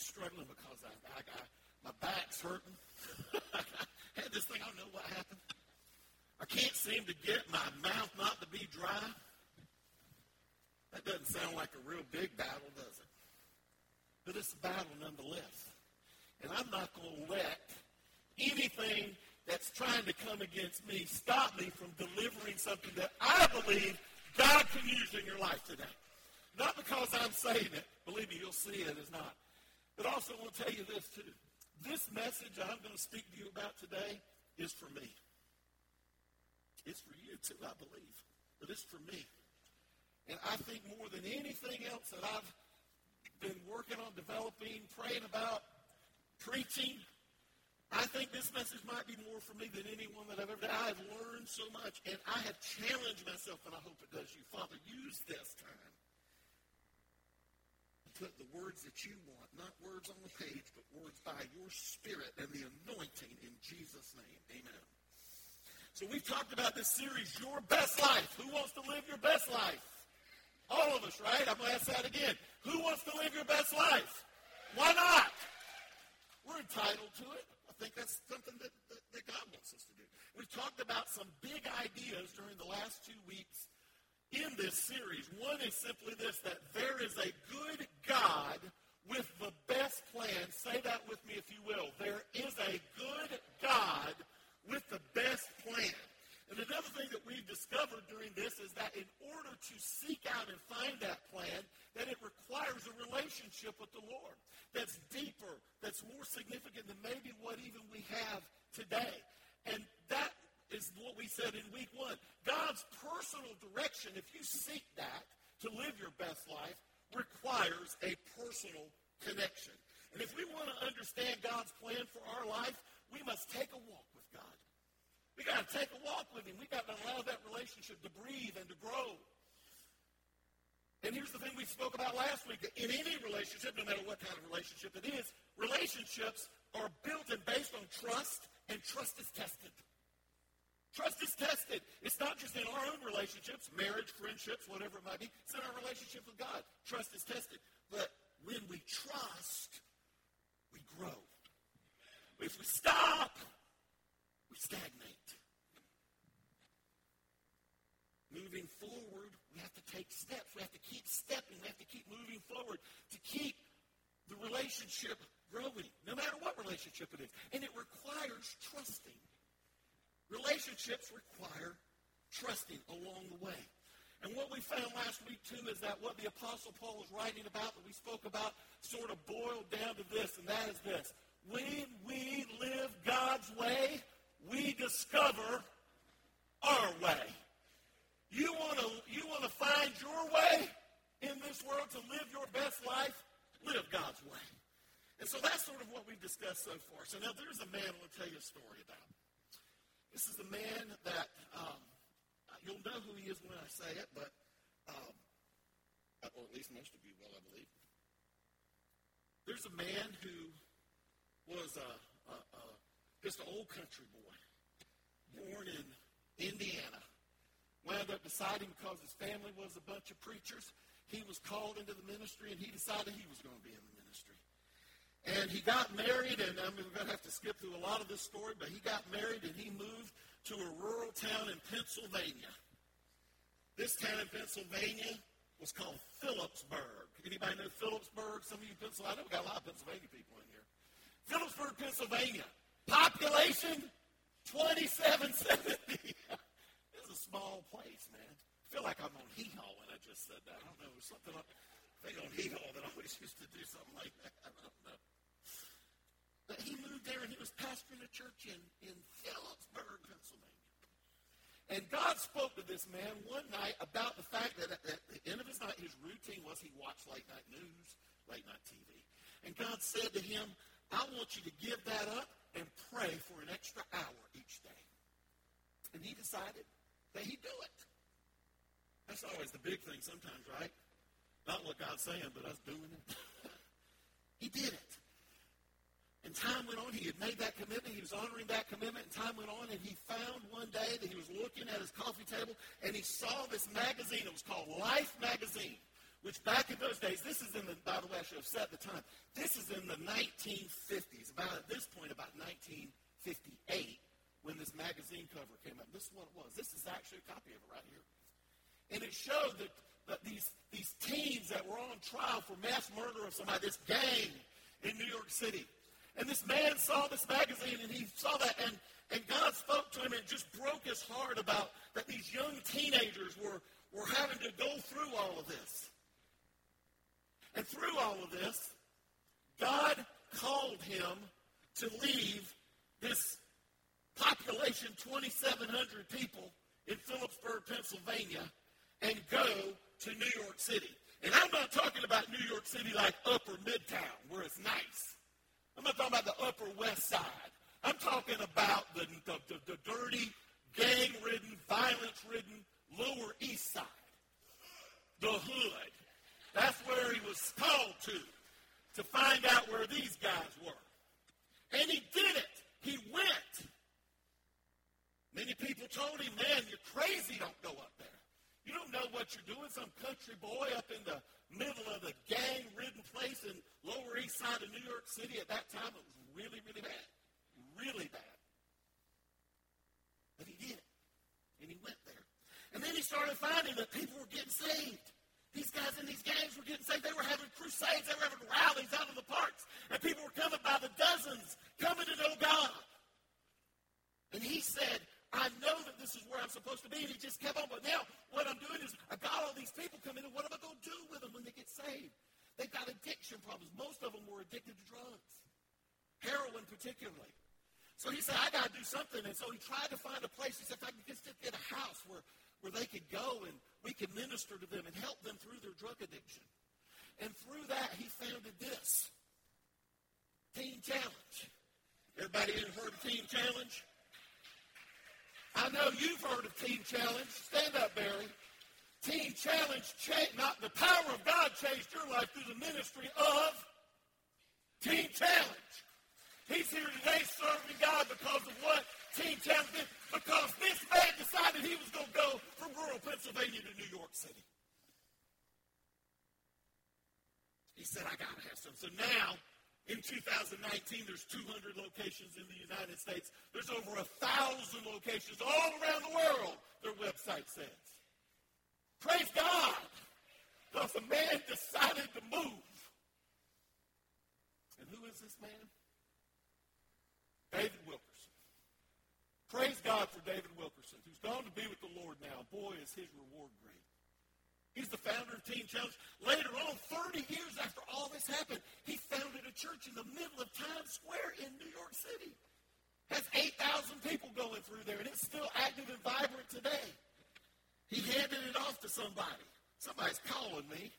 struggling because I, I, I my back's hurting. I had this thing, I don't know what happened. I can't seem to get my mouth not to be dry. That doesn't sound like a real big battle, does it? But it's a battle nonetheless. And I'm not going to let anything that's trying to come against me stop me from delivering something that I believe God can use in your life today. Not because I'm saying it. Believe me, you'll see it as not. But also, I want to tell you this, too. This message I'm going to speak to you about today is for me. It's for you, too, I believe. But it's for me. And I think more than anything else that I've been working on developing, praying about, preaching, I think this message might be more for me than anyone that I've ever done. I have learned so much, and I have challenged myself, and I hope it does you. Father, use this time put the words that you want, not words on the page, but words by your Spirit and the anointing in Jesus' name. Amen. So we've talked about this series, Your Best Life. Who wants to live your best life? All of us, right? I'm going to ask that again. Who wants to live your best life? Why not? We're entitled to it. I think that's something that, that, that God wants us to do. We've talked about some big ideas during the last two weeks in this series. One is simply this, that there is a good God with the best plan. Say that with me if you will. There is a good God with the best plan. And another thing that we've discovered during this is that in order to seek out and find that plan, that it requires a relationship with the Lord that's deeper, that's more significant than maybe what even we have today. And is what we said in week one. God's personal direction, if you seek that to live your best life, requires a personal connection. And if we want to understand God's plan for our life, we must take a walk with God. We got to take a walk with him. We got to allow that relationship to breathe and to grow. And here's the thing we spoke about last week. In any relationship, no matter what kind of relationship it is, relationships are built and based on trust, and trust is tested. Trust is tested. It's not just in our own relationships, marriage, friendships, whatever it might be. It's in our relationship with God. Trust is tested. But when we trust, we grow. If we stop, we stagnate. moving forward, we have to take steps. We have to keep stepping. We have to keep moving forward to keep the relationship growing, no matter what relationship it is. And it requires trusting. Relationships require trusting along the way. And what we found last week, too, is that what the Apostle Paul was writing about, that we spoke about, sort of boiled down to this, and that is this. When we live God's way, we discover our way. You want to you want to find your way in this world to live your best life? Live God's way. And so that's sort of what we've discussed so far. So now there's a man I want to tell you a story about. This is a man that um, you'll know who he is when I say it, but um, or at least most of you will, I believe. There's a man who was a, a, a just an old country boy, born in Indiana wound up deciding because his family was a bunch of preachers, he was called into the ministry and he decided he was going to be in the ministry. And he got married, and I mean, we're going to have to skip through a lot of this story, but he got married and he moved to a rural town in Pennsylvania. This town in Pennsylvania was called Philipsburg. Anybody know Philipsburg? Some of you Pennsylvania, I know we got a lot of Pennsylvania people in here. Philipsburg, Pennsylvania. Population 2770. small place, man. I feel like I'm on hee haw when I just said that. I don't know. There's something I think on hee haw that always used to do something like that. I don't know. But he moved there and he a church in, in Philipsburg, Pennsylvania. And God spoke to this man one night about the fact that at the end of his night, his routine was he watched late night news, late night TV. And God said to him, I want you to give that up and pray for an extra hour each day. And he decided that he'd do it. That's always the big thing sometimes, right? Not what God's saying, but us doing it. he did it. And time went on. He had made that commitment. He was honoring that commitment. And time went on, and he found one day that he was looking at his coffee table, and he saw this magazine. It was called Life Magazine, which back in those days, this is in the, by the way, I should have set the time. This is in the 1950s, about at this point, about 1958, when this magazine cover came up. This is what it was. This is actually a copy of it right here. And it showed that, that these, these teens that were on trial for mass murder of somebody, this gang in New York City. And this man saw this magazine and he saw that and, and God spoke to him and just broke his heart about that these young teenagers were, were having to go through all of this. And through all of this, God called him to leave this population, 2,700 people in Philipsburg, Pennsylvania, and go to New York City. And I'm not talking about New York City like upper midtown, where it's nice. I'm not talking about the upper west side. I'm talking about the, the, the, the dirty, gang ridden, violence ridden lower east side. The hood. That's where he was called to, to find out where these guys were. And he did it. He went. Many people told him, man, you're crazy, don't go up there. You don't know what you're doing. Some country boy up in the middle of the gang-ridden place in Lower East Side of New York City at that time, it was really, really bad. Really bad. But he did. it. And he went there. And then he started finding that people were getting saved. These guys in these gangs were getting saved. They were having crusades. They were having rallies out in the parks. And people were coming by the dozens, coming to know God. And he said, I know that this is where I'm supposed to be. And he just kept on. But now what I'm doing is I got all these people coming in. What am I going to do with them when they get saved? They've got addiction problems. Most of them were addicted to drugs, heroin particularly. So he said, I got to do something. And so he tried to find a place. He said, if I could just get a house where where they could go and we could minister to them and help them through their drug addiction. And through that, he founded this Teen Challenge. Everybody here heard of Teen Challenge? I know you've heard of Teen Challenge. Stand up, Barry. Teen Challenge, cha- not the power of God changed your life through the ministry of Teen Challenge. He's here today serving God because of what Teen Challenge did. Because this man decided he was going to go from rural Pennsylvania to New York City. He said, I got to have some. So now, in 2019, there's 200 locations in the United States. There's over a thousand locations all around the world, their website says. Praise God! Because a man decided to move. And who is this man? David Wilkerson. Praise God for David Wilkerson, who's gone to be with the Lord now. Boy, is his reward great. He's the founder of Teen Challenge. Later on, 30 years after all this happened, he founded a church in the middle of Times Square in New York City. Has 8,000 people going through there, and it's still active and vibrant today. He handed it off to somebody. Somebody's calling me,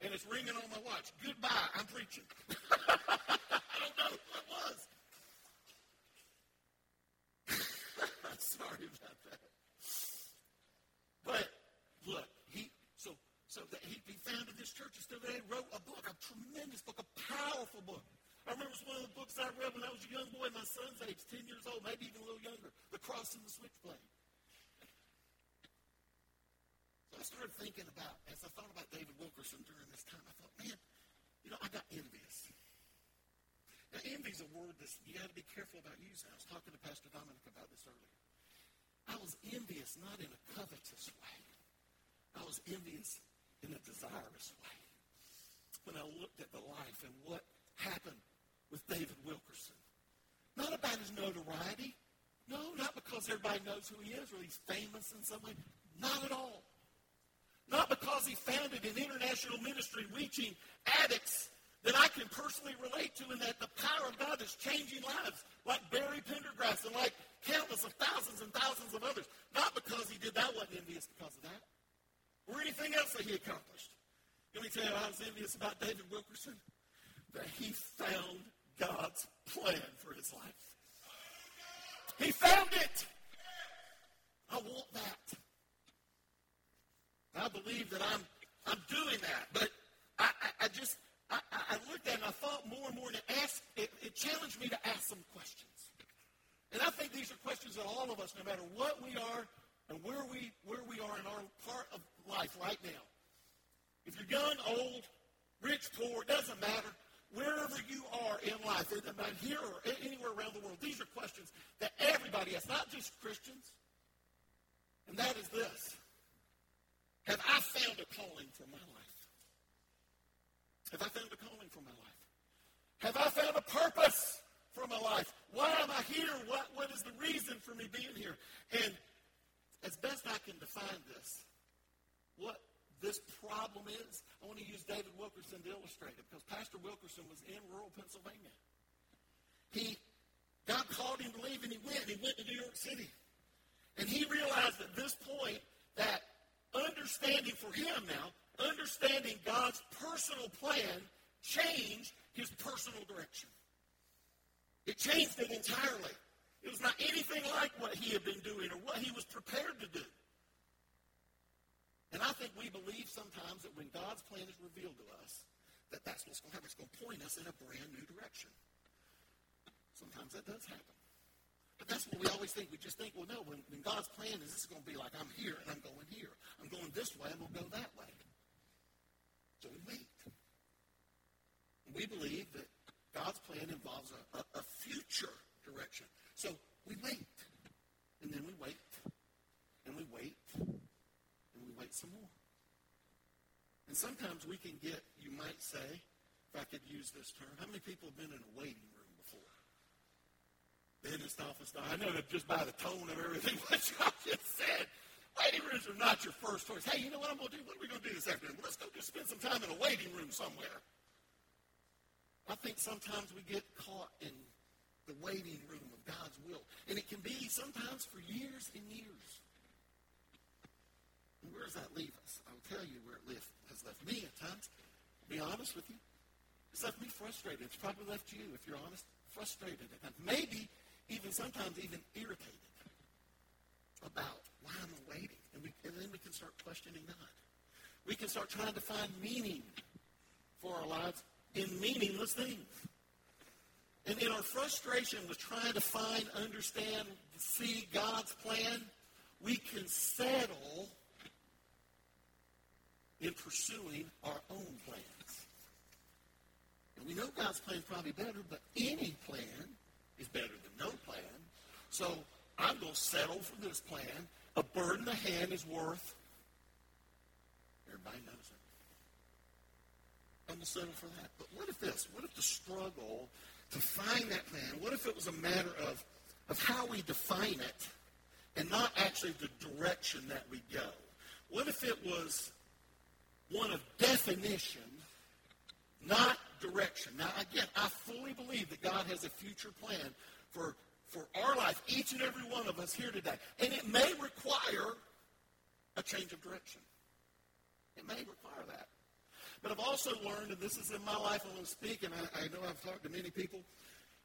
and it's ringing on my watch. Goodbye, I'm preaching. I don't know who it was. Sorry about that. But look, he so so that he, he founded this church and still there. Wrote a book, a tremendous book, a powerful book. I remember it was one of the books I read when I was a young boy, my son's age, 10 years old, maybe even a little younger. The Cross and the Switchblade. So I started thinking about, as I thought about David Wilkerson during this time, I thought, man, you know, I got envious. Now, envy is a word that you got to be careful about using. I was talking to Pastor Dominic about this earlier. I was envious not in a covetous way. I was envious in a desirous way. When I looked at the life and what happened with David Wilkerson. Not about his notoriety. No, not because everybody knows who he is or he's famous in some way. Not at all. Not because he founded an international ministry reaching addicts that I can personally relate to and that the power of God is changing lives, like Barry Pendergrass and like countless of thousands and thousands of others. Not because he did that, wasn't envious because of that. Or anything else that he accomplished. Let me tell you, I was envious about David Wilkerson. That he found God's plan for his life. He found it. I want that. I believe that I'm I'm doing that. But I, I, I just I, I, looked at it and I thought more and more and it asked it, it challenged me to ask some questions. And I think these are questions that all of us, no matter what we are and where we where we are in our part of life right now, if you're young, old, rich, poor, doesn't matter. Wherever you are in life, it doesn't matter here or anywhere around the world, these are questions that everybody has, not just Christians. And that is this. Have I found a calling for my life? Have I found a calling for my life? Have I found a purpose for my life? Why am I here? What, what is the reason for me being here? And as best I can define this, what this problem is, I want to use David Wilkerson to illustrate it because Pastor Wilkerson was in rural Pennsylvania. He, God called him to leave and he went. He went to New York City. And he realized at this point that understanding for him now, understanding God's personal plan changed his personal direction. It changed it entirely. It was not anything like what he had been doing or what he was prepared to do. And I think we believe sometimes that when God's plan is revealed to us, that that's what's going to happen. It's going to point us in a brand new direction. Sometimes that does happen. But that's what we always think. We just think, well, no, when, when God's plan is this is going to be like I'm here and I'm going here. I'm going this way, I'm going go that way. So we wait. And we believe that God's plan involves a, a, a future direction. So we wait. And then we wait. And we wait and we wait some more. And sometimes we can get, you might say, if I could use this term, how many people have been in a waiting room before? Dentist office. I know that just by the tone of everything what y'all just said, waiting rooms are not your first choice. Hey, you know what I'm going to do? What are we going to do this afternoon? Well, let's go just spend some time in a waiting room somewhere. I think sometimes we get caught in the waiting room of God's will. And it can be sometimes for years and years. And where does that leave us? I'll tell you where it left, has left me at times. Be honest with you. It's left me frustrated. It's probably left you, if you're honest, frustrated And. Maybe even sometimes even irritated about why am I waiting? And, we, and then we can start questioning God. We can start trying to find meaning for our lives in meaningless things. And in our frustration with trying to find, understand, see God's plan, we can settle in pursuing our own plans. And we know God's plan is probably better, but any plan is better than no plan. So I'm going to settle for this plan. A bird in the hand is worth, everybody knows going to settle for that. But what if this? What if the struggle to find that plan, what if it was a matter of, of how we define it and not actually the direction that we go? What if it was one of definition, not direction. Now, again, I fully believe that God has a future plan for, for our life, each and every one of us here today. And it may require a change of direction. It may require that. But I've also learned, and this is in my life when I'm going to speak, and I, I know I've talked to many people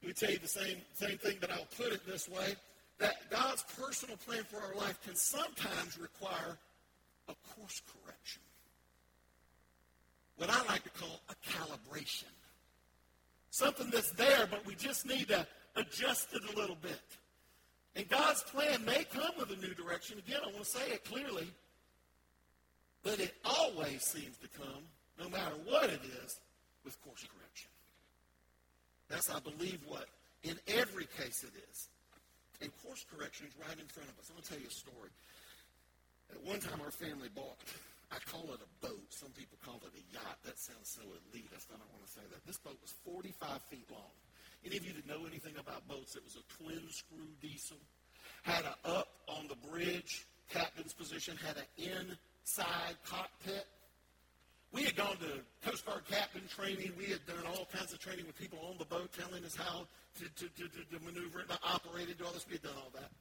who tell you the same, same thing, but I'll put it this way, that God's personal plan for our life can sometimes require a course correction what I like to call a calibration. Something that's there, but we just need to adjust it a little bit. And God's plan may come with a new direction. Again, I want to say it clearly, but it always seems to come, no matter what it is, with course correction. That's, I believe, what in every case it is. And course correction is right in front of us. I'm going to tell you a story. At one time, our family bought I call it a boat. Some people call it a yacht. That sounds so elitist. I don't want to say that. This boat was 45 feet long. Any of you that know anything about boats, it was a twin screw diesel. Had a up on the bridge, captain's position, had an inside cockpit. We had gone to Coast Guard captain training. We had done all kinds of training with people on the boat, telling us how to, to, to, to maneuver it, to operate it, do all this. We had done all that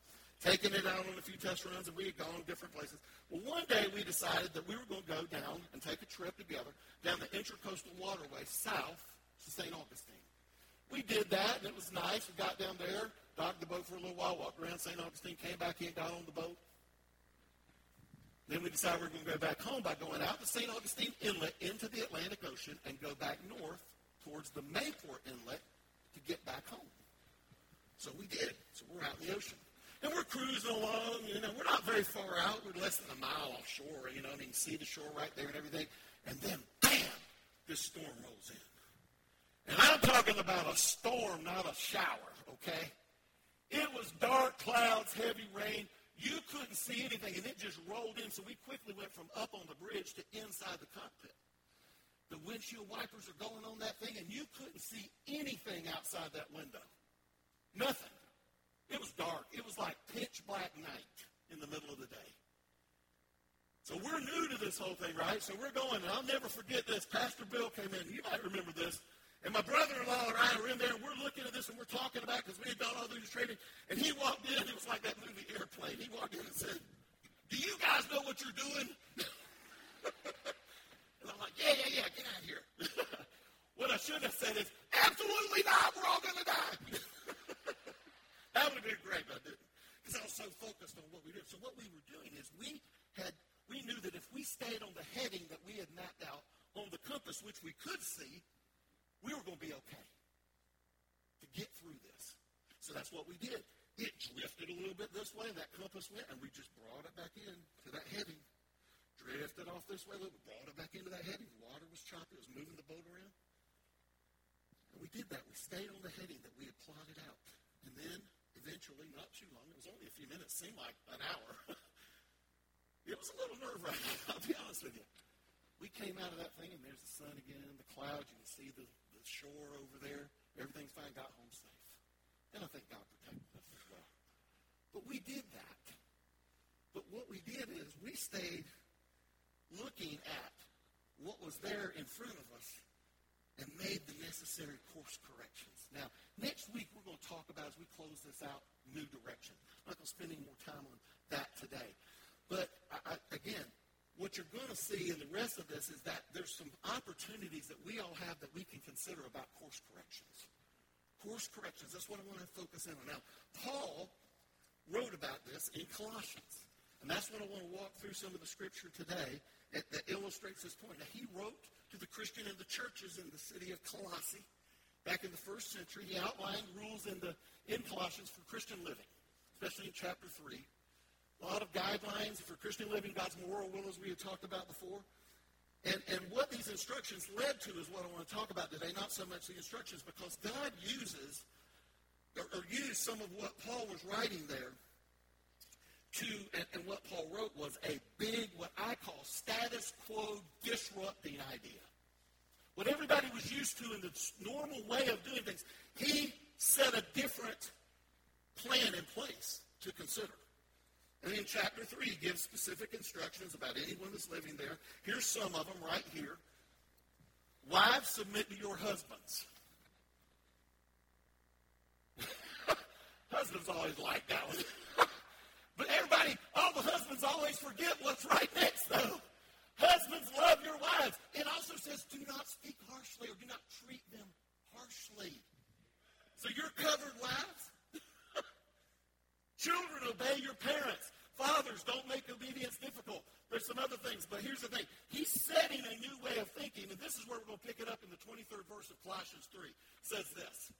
taken it out on a few test runs, and we had gone different places. Well, one day we decided that we were going to go down and take a trip together down the Intracoastal Waterway south to St. Augustine. We did that, and it was nice. We got down there, docked the boat for a little while, walked around St. Augustine, came back in, got on the boat. Then we decided we were going to go back home by going out to St. Augustine Inlet into the Atlantic Ocean and go back north towards the Mayport Inlet to get back home. So we did. So we're out in the ocean. And we're cruising along, you know, we're not very far out. We're less than a mile offshore, you know, and you can see the shore right there and everything. And then bam, this storm rolls in. And I'm talking about a storm, not a shower, okay? It was dark clouds, heavy rain. You couldn't see anything, and it just rolled in. So we quickly went from up on the bridge to inside the cockpit. The windshield wipers are going on that thing, and you couldn't see anything outside that window. Nothing. It was dark. It was like pitch black night in the middle of the day. So we're new to this whole thing, right? So we're going, and I'll never forget this. Pastor Bill came in. You might remember this. And my brother-in-law and I are in there, and we're looking at this, and we're talking about because we had done all these training. And he walked in. It was like that movie Airplane. He walked in and said, "Do you guys know what you're doing?" and I'm like, "Yeah, yeah, yeah. Get out of here." what I should have said is, "Absolutely not. We're all going to die." that would have been great, but I didn't because I was so focused on what we did. So what we were doing is we had we knew that if we stayed on the heading that we had mapped out on the compass, which we could see, we were going to be okay to get through this. So that's what we did. It drifted a little bit this way, and that compass went, and we just brought it back in to that heading. Drifted off this way a little, brought it back into that heading. The water was choppy, it was moving the boat around. And we did that. We stayed on the heading that we had plotted out. And then, eventually, not too long, it was only a few minutes, seemed like an hour. it was a little nerve-wracking, I'll be honest with you. We came out of that thing, and there's the sun again, the clouds. You can see the the shore over there. Everything's fine. Got home safe. And I think God protected us as well. But we did that. But what we did is we stayed looking at what was there in front of us and made the necessary course corrections. Now, next week we're going to talk about, as we close this out, new direction. I'm not going to spend any more time on that today. But I, I, again, what you're going to see in the rest of this is that there's some opportunities that we all have that we can consider about course corrections. Course corrections, that's what I want to focus in on. Now, Paul wrote about this in Colossians. And that's what I want to walk through some of the scripture today that, that illustrates this point. Now, he wrote to the Christian and the churches in the city of Colossae back in the first century. He outlined rules in, the, in Colossians for Christian living, especially in chapter 3 a lot of guidelines for Christian living, God's moral will, as we had talked about before. And, and what these instructions led to is what I want to talk about today, not so much the instructions, because God uses or, or used some of what Paul was writing there to, and, and what Paul wrote was a big, what I call status quo disrupting idea. What everybody was used to in the normal way of doing things, he set a different plan in place to consider. And in chapter 3, he gives specific instructions about anyone that's living there. Here's some of them right here. Wives, submit to your husbands. husbands always like that one. but everybody, all the husbands always forget what's right next, though. Husbands, love your wives. It also says, do not speak harshly or do not treat them harshly. So you're covered, wives. Children, obey your parents. Fathers, don't make obedience difficult. There's some other things, but here's the thing. He's setting a new way of thinking, and this is where we're going to pick it up in the 23rd verse of Colossians 3. It says this.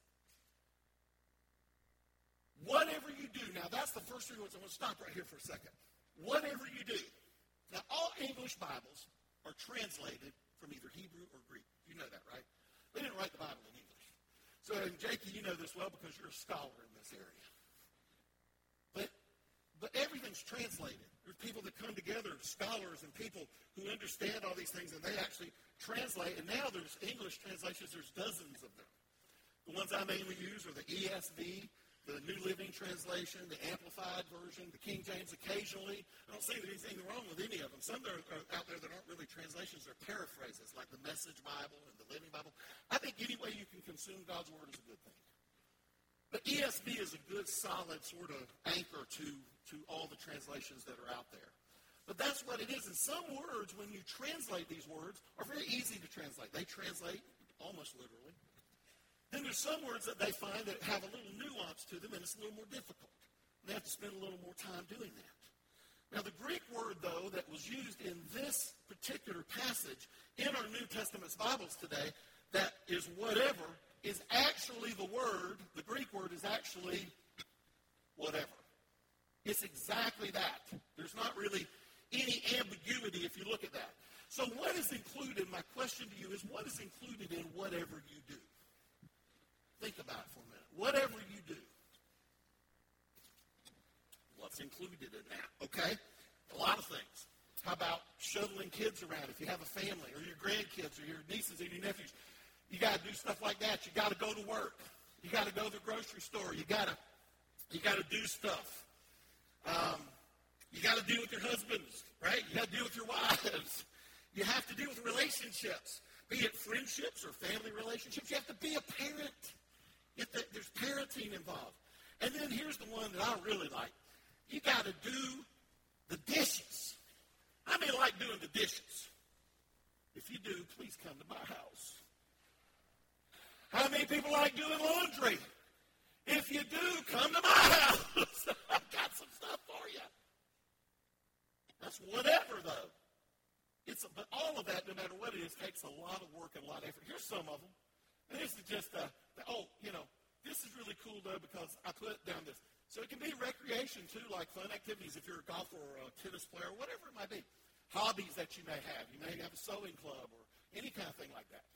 Whatever you do, now that's the first three words. I'm going to stop right here for a second. Whatever you do. Now, all English Bibles are translated from either Hebrew or Greek. You know that, right? They didn't write the Bible in English. So, and Jakey, you know this well because you're a scholar in this area. But everything's translated. There's people that come together, scholars and people who understand all these things, and they actually translate. And now there's English translations. There's dozens of them. The ones I mainly use are the ESV, the New Living Translation, the Amplified Version, the King James occasionally. I don't see anything wrong with any of them. Some there are out there that aren't really translations. They're paraphrases, like the Message Bible and the Living Bible. I think any way you can consume God's Word is a good thing. But ESV is a good, solid sort of anchor to, to all the translations that are out there. But that's what it is. And some words, when you translate these words, are very easy to translate. They translate almost literally. Then there's some words that they find that have a little nuance to them, and it's a little more difficult. And they have to spend a little more time doing that. Now, the Greek word, though, that was used in this particular passage in our New Testament Bibles today, that is whatever, is actually the word, the Greek word is actually whatever. It's exactly that. There's not really any ambiguity if you look at that. So what is included, my question to you is what is included in whatever you do? Think about it for a minute. Whatever you do. What's included in that? Okay? A lot of things. How about shuttling kids around if you have a family or your grandkids or your nieces and your nephews? You got to do stuff like that. You got to go to work. You got to go to the grocery store. You got to you got to do stuff. Um, you got to deal with your husbands, right? You got to deal with your wives. You have to deal with relationships, be it friendships or family relationships. You have to be a parent. To, there's parenting involved. And then here's the one that I really like. You got to do the dishes. I mean, like doing the dishes. If you do, please come to my house. How many people like doing laundry? If you do, come to my house. I've got some stuff for you. That's whatever, though. It's but all of that, no matter what it is, takes a lot of work and a lot of effort. Here's some of them. This is just uh, a, oh, you know, this is really cool, though, because I put down this. So it can be recreation, too, like fun activities if you're a golfer or a tennis player, or whatever it might be. Hobbies that you may have. You may have a sewing club or any kind of thing like that.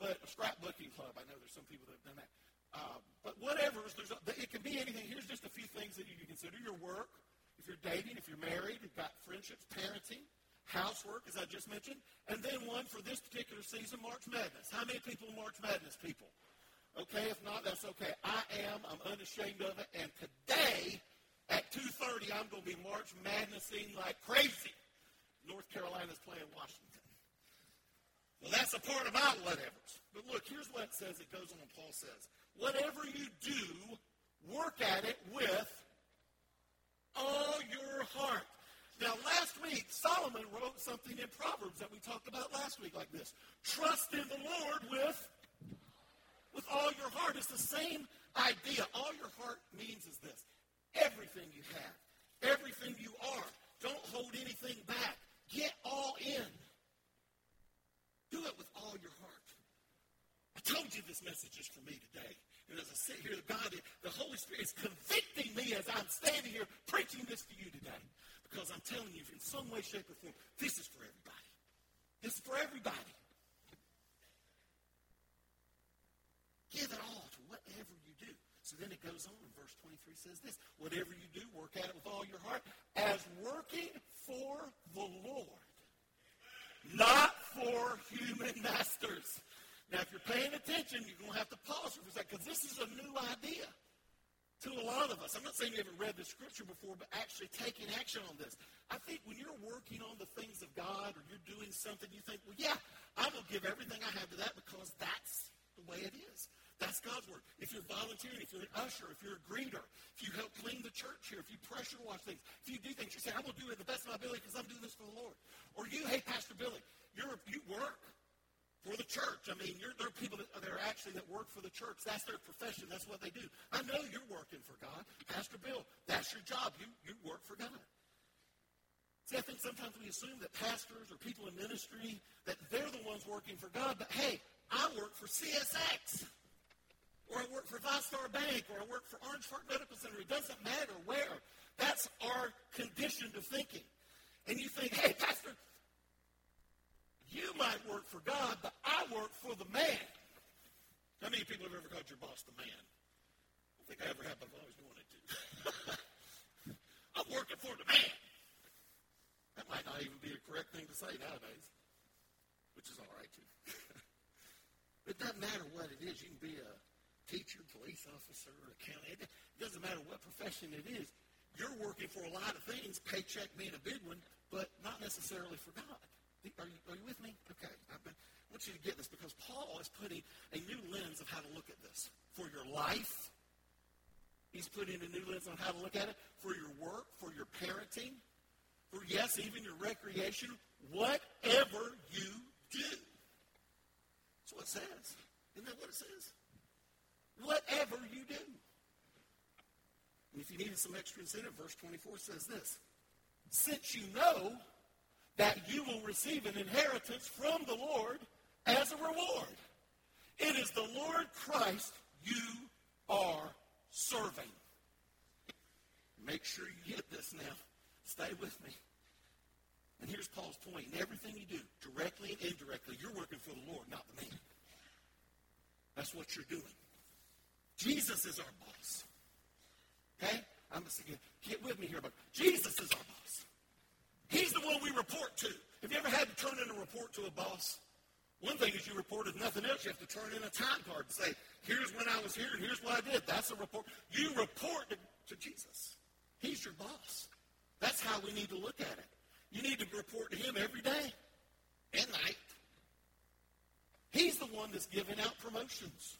But a scrapbooking club, I know there's some people that have done that. Um, but whatever, there's a, it can be anything. Here's just a few things that you can consider. Your work, if you're dating, if you're married, you've got friendships, parenting, housework, as I just mentioned, and then one for this particular season, March Madness. How many people March Madness people? Okay, if not, that's okay. I am. I'm unashamed of it. And today at 2.30, I'm going to be March Madnessing like crazy. North Carolina's playing Washington. Well, that's a part of my whatevers. But look, here's what it says. It goes on, Paul says. Whatever you do, work at it with all your heart now, last week, Solomon wrote something in Proverbs that we talked about last week like this. Trust in the Lord with, with all your heart. It's the same idea. All your heart means is this. Everything you have, everything you are. Don't hold anything back. Get all in. Do it with all your heart. I told you this message is for me today. And as I sit here, the God, the Holy Spirit is convicting me as I'm standing here preaching this to you today. Because I'm telling you, in some way, shape, or form, this is for everybody. This is for everybody. Give it all to whatever you do. So then it goes on, verse 23 says this Whatever you do, work at it with all your heart, as working for the Lord, not for human masters. Now, if you're paying attention, you're going to have to pause for a second because this is a new idea to a lot of us. I'm not saying you haven't read the scripture before, but actually taking action on this. I think when you're working on the things of God or you're doing something, you think, well, yeah, I'm going to give everything I have to that because that's the way it is. That's God's work. If you're volunteering, if you're an usher, if you're a greeter, if you help clean the church here, if you pressure wash things, if you do things, you say, I'm going to do it the best of my ability because I'm doing this for the Lord. Or you, hey, Pastor Billy, you're, you work for the church. I mean, there are people that, are actually that work for the church. That's their profession. That's what they do. I know you're working for God. Pastor Bill, that's your job. You, you work for God. See, I think sometimes we assume that pastors or people in ministry, that they're the ones working for God. But hey, I work for CSX. Or I work for VyStar Bank. Or I work for Orange Park Medical Center. It doesn't matter where. That's our condition of thinking. And you think, hey, Pastor, you might work for God, but I work for the man. How many people have ever called your boss the man? I don't think I ever have, but I've always wanted to. I'm working for the man. That might not even be a correct thing to say nowadays, which is all right too. it doesn't matter what it is. You can be a teacher, police officer, accountant. It doesn't matter what profession it is. You're working for a lot of things, paycheck being a big one, but not necessarily for God. Are you, are you with me? Okay. Been, I want you to get this because Paul is putting a new lens of how to look at this. For your life, he's putting a new lens on how to look at it. For your work, for your parenting, for, yes, even your recreation, whatever you do. That's what it says. Isn't that what it says? Whatever you do. And if you needed some extra incentive, verse 24 says this. Since you know that you will receive an inheritance from the Lord as a reward. It is the Lord Christ you are serving. Make sure you get this now. Stay with me. And here's Paul's point. In everything you do, directly and indirectly, you're working for the Lord, not the man. That's what you're doing. Jesus is our boss. Okay? I'm going to get with me here, but Jesus is our boss. He's the one we report to. Have you ever had to turn in a report to a boss? One thing is you reported nothing else. You have to turn in a time card and say, here's when I was here and here's what I did. That's a report. You report to, to Jesus. He's your boss. That's how we need to look at it. You need to report to him every day and night. He's the one that's giving out promotions.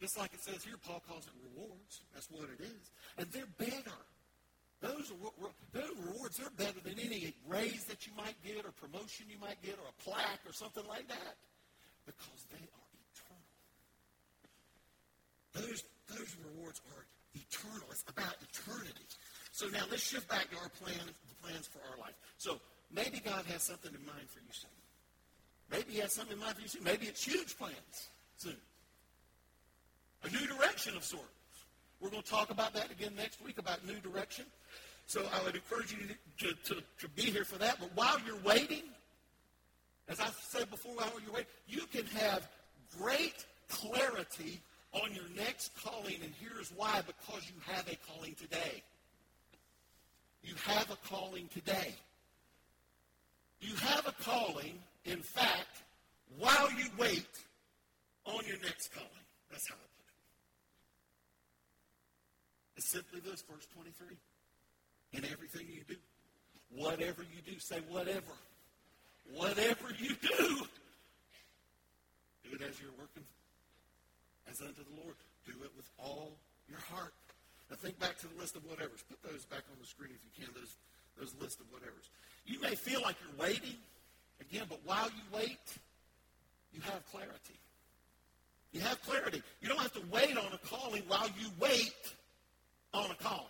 Just like it says here, Paul calls it rewards. That's what it is. And they're better. Those, those rewards are better than any raise that you might get or promotion you might get or a plaque or something like that because they are eternal. Those, those rewards are eternal. It's about eternity. So now let's shift back to our plan, the plans for our life. So maybe God has something in mind for you soon. Maybe he has something in mind for you soon. Maybe it's huge plans soon. A new direction of sorts. We're going to talk about that again next week, about new direction. So I would encourage you to, to, to be here for that. But while you're waiting, as I said before, while you're waiting, you can have great clarity on your next calling. And here's why because you have a calling today. You have a calling today. You have a calling, in fact, while you wait on your next calling. That's how it. It's simply this, verse 23 in everything you do. Whatever you do, say whatever. Whatever you do, do it as you're working as unto the Lord. Do it with all your heart. Now think back to the list of whatevers. Put those back on the screen if you can, those, those list of whatevers. You may feel like you're waiting, again, but while you wait, you have clarity. You have clarity. You don't have to wait on a calling while you wait on a calling.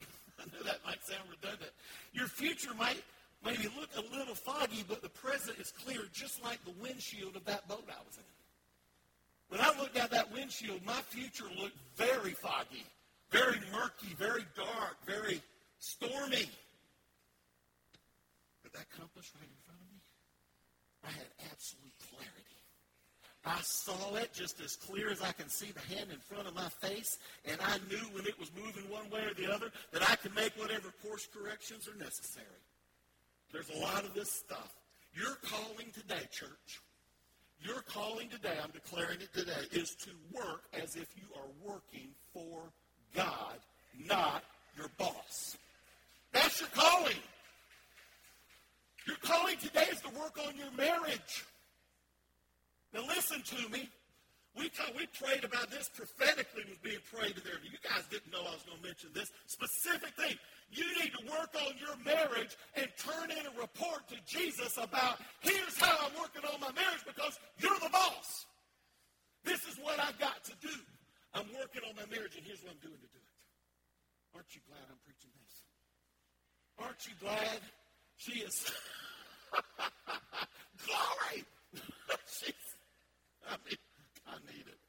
I know that might sound redundant. Your future might maybe look a little foggy, but the present is clear, just like the windshield of that boat I was in. When I looked at that windshield, my future looked very foggy, very murky, very dark, very stormy. But that compass right in front of me, I had absolute clarity. I saw it just as clear as I can see the hand in front of my face, and I knew when it was moving one way or the other that I could make whatever course corrections are necessary. There's a lot of this stuff. Your calling today, church, your calling today, I'm declaring it today, is to work as if you are working for God, not your boss. That's your calling. Your calling today is to work on your marriage. Now listen to me. We, talk, we prayed about this prophetically was being prayed to there. You guys didn't know I was going to mention this specific thing. You need to work on your marriage and turn in a report to Jesus about here's how I'm working on my marriage because you're the boss. This is what I've got to do. I'm working on my marriage and here's what I'm doing to do it. Aren't you glad I'm preaching this? Aren't you glad she is glory? She's I mean, I need it.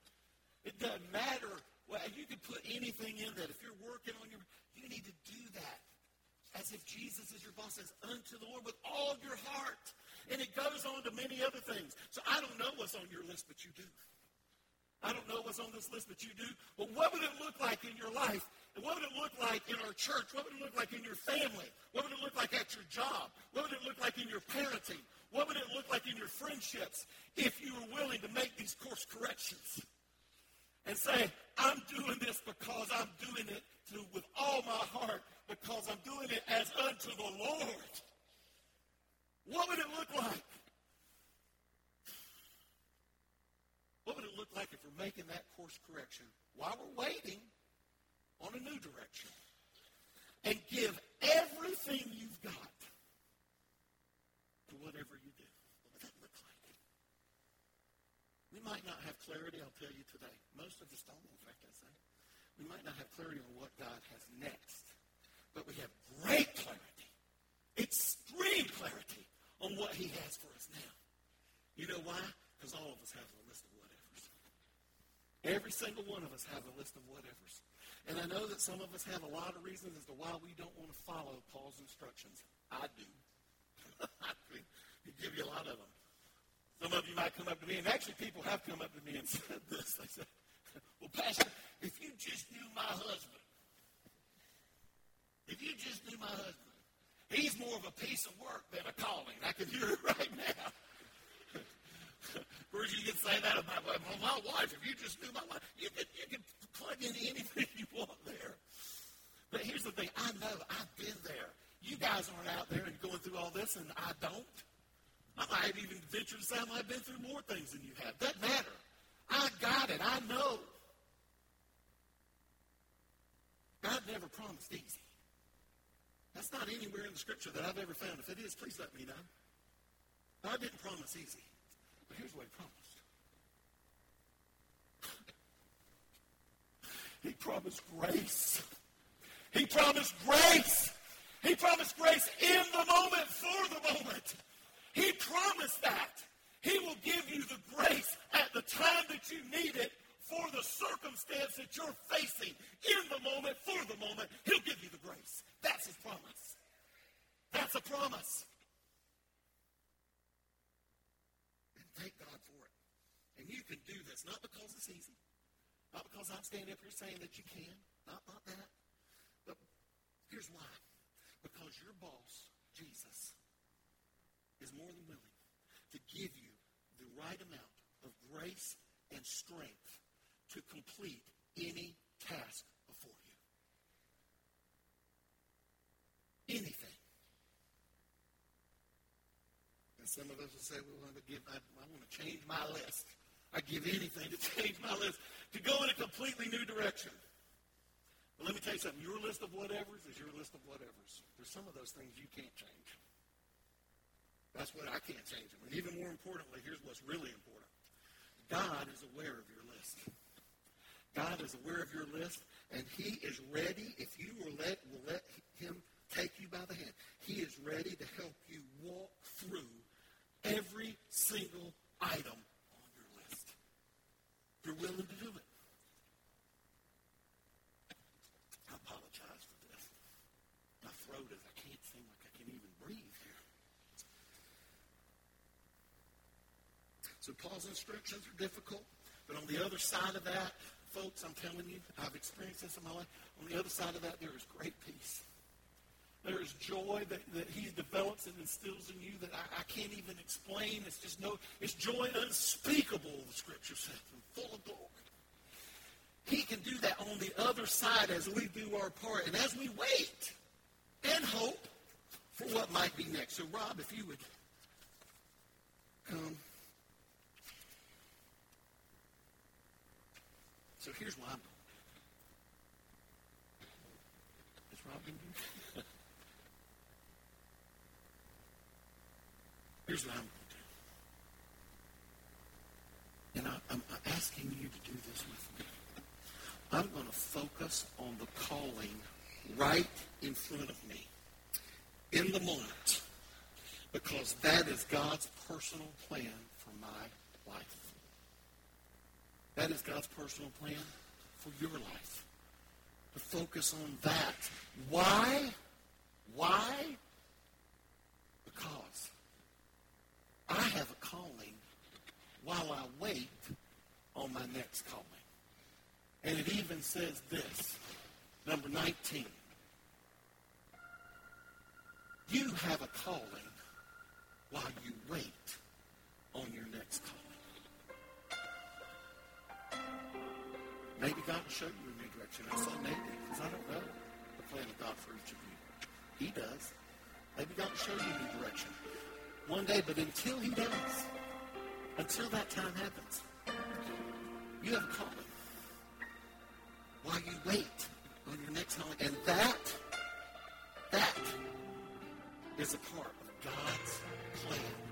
It doesn't matter. Well, you can put anything in that. If you're working on your, you need to do that. As if Jesus is your boss, says, unto the Lord with all your heart. And it goes on to many other things. So I don't know what's on your list, but you do. I don't know what's on this list, but you do. But what would it look like in your life? And what would it look like in our church? What would it look like in your family? What would it look like at your job? What would it look like in your parenting? What would it look like in your friendships if you were willing to make these course corrections? And say, I'm doing this because I'm doing it to, with all my heart, because I'm doing it as unto the Lord. What would it look like? What would it look like if we're making that course correction while we're waiting on a new direction? And give everything you've got to whatever you do. What would that look like? We might not have clarity, I'll tell you today. Most of us don't, in fact, I say. We might not have clarity on what God has next. But we have great clarity, extreme clarity on what he has for us now. You know why? Because all of us have a list of whatevers. Every single one of us have a list of whatevers. And I know that some of us have a lot of reasons as to why we don't want to follow Paul's instructions. I do. I he give you a lot of them. Some of you might come up to me, and actually people have come up to me and said this. They said, well, Pastor, if you just knew my husband, if you just knew my husband, he's more of a piece of work than a calling. I can hear it right now. Whereas you can say that about my wife. If you just knew my wife, you could, you could plug in anything you want there. But here's the thing. I know. I've been there. You guys aren't out there and going through all this, and I don't. I might even venture to say I might have been through more things than you have. Doesn't matter. I got it. I know. God never promised easy. That's not anywhere in the scripture that I've ever found. If it is, please let me know. God didn't promise easy. But here's what he promised. He promised grace. He promised grace. He promised grace in the moment, for the moment. He promised that. He will give you the grace at the time that you need it for the circumstance that you're facing in the moment, for the moment, He'll give you the grace. That's His promise. That's a promise. And thank God for it. And you can do this, not because it's easy, not I'm standing up here saying that you can, not, not that. But here's why. Because your boss, Jesus, is more than willing to give you the right amount of grace and strength to complete any task before you. Anything. And some of us will say, well, I, give, I, I want to change my list. I give anything to change my list, to go in a completely new direction. But let me tell you something. Your list of whatevers is your list of whatevers. There's some of those things you can't change. That's what I can't change. And even more importantly, here's what's really important. God is aware of your list. God is aware of your list, and He is ready, if you will let, will let Him take you by the hand, He is ready to help you walk through every single item. You're willing to do it. I apologize for this. My throat is, I can't seem like I can even breathe here. So Paul's instructions are difficult, but on the other side of that, folks, I'm telling you, I've experienced this in my life. On the other side of that, there is great peace. There is joy that, that he develops and instills in you that I, I can't even explain. It's just no, it's joy unspeakable, the scripture says, and full of glory. He can do that on the other side as we do our part and as we wait and hope for what might be next. So, Rob, if you would come. So here's what I'm. Is Rob going to do? Here's what I'm going to do. And I, I'm asking you to do this with me. I'm going to focus on the calling right in front of me in the moment because that is God's personal plan for my life. that is God's personal plan for your life. To focus on that. Why? Why? Because I have a calling while I wait on my next calling. And it even says this, number 19. You have a calling while you wait on your next calling. Maybe God will show you a new direction. I say maybe, because I don't know the plan of God for each of you. He does. Maybe God will show you a new direction one day, but until he does, until that time happens, you have a calling while you wait on your next calling. And that, that is a part of God's plan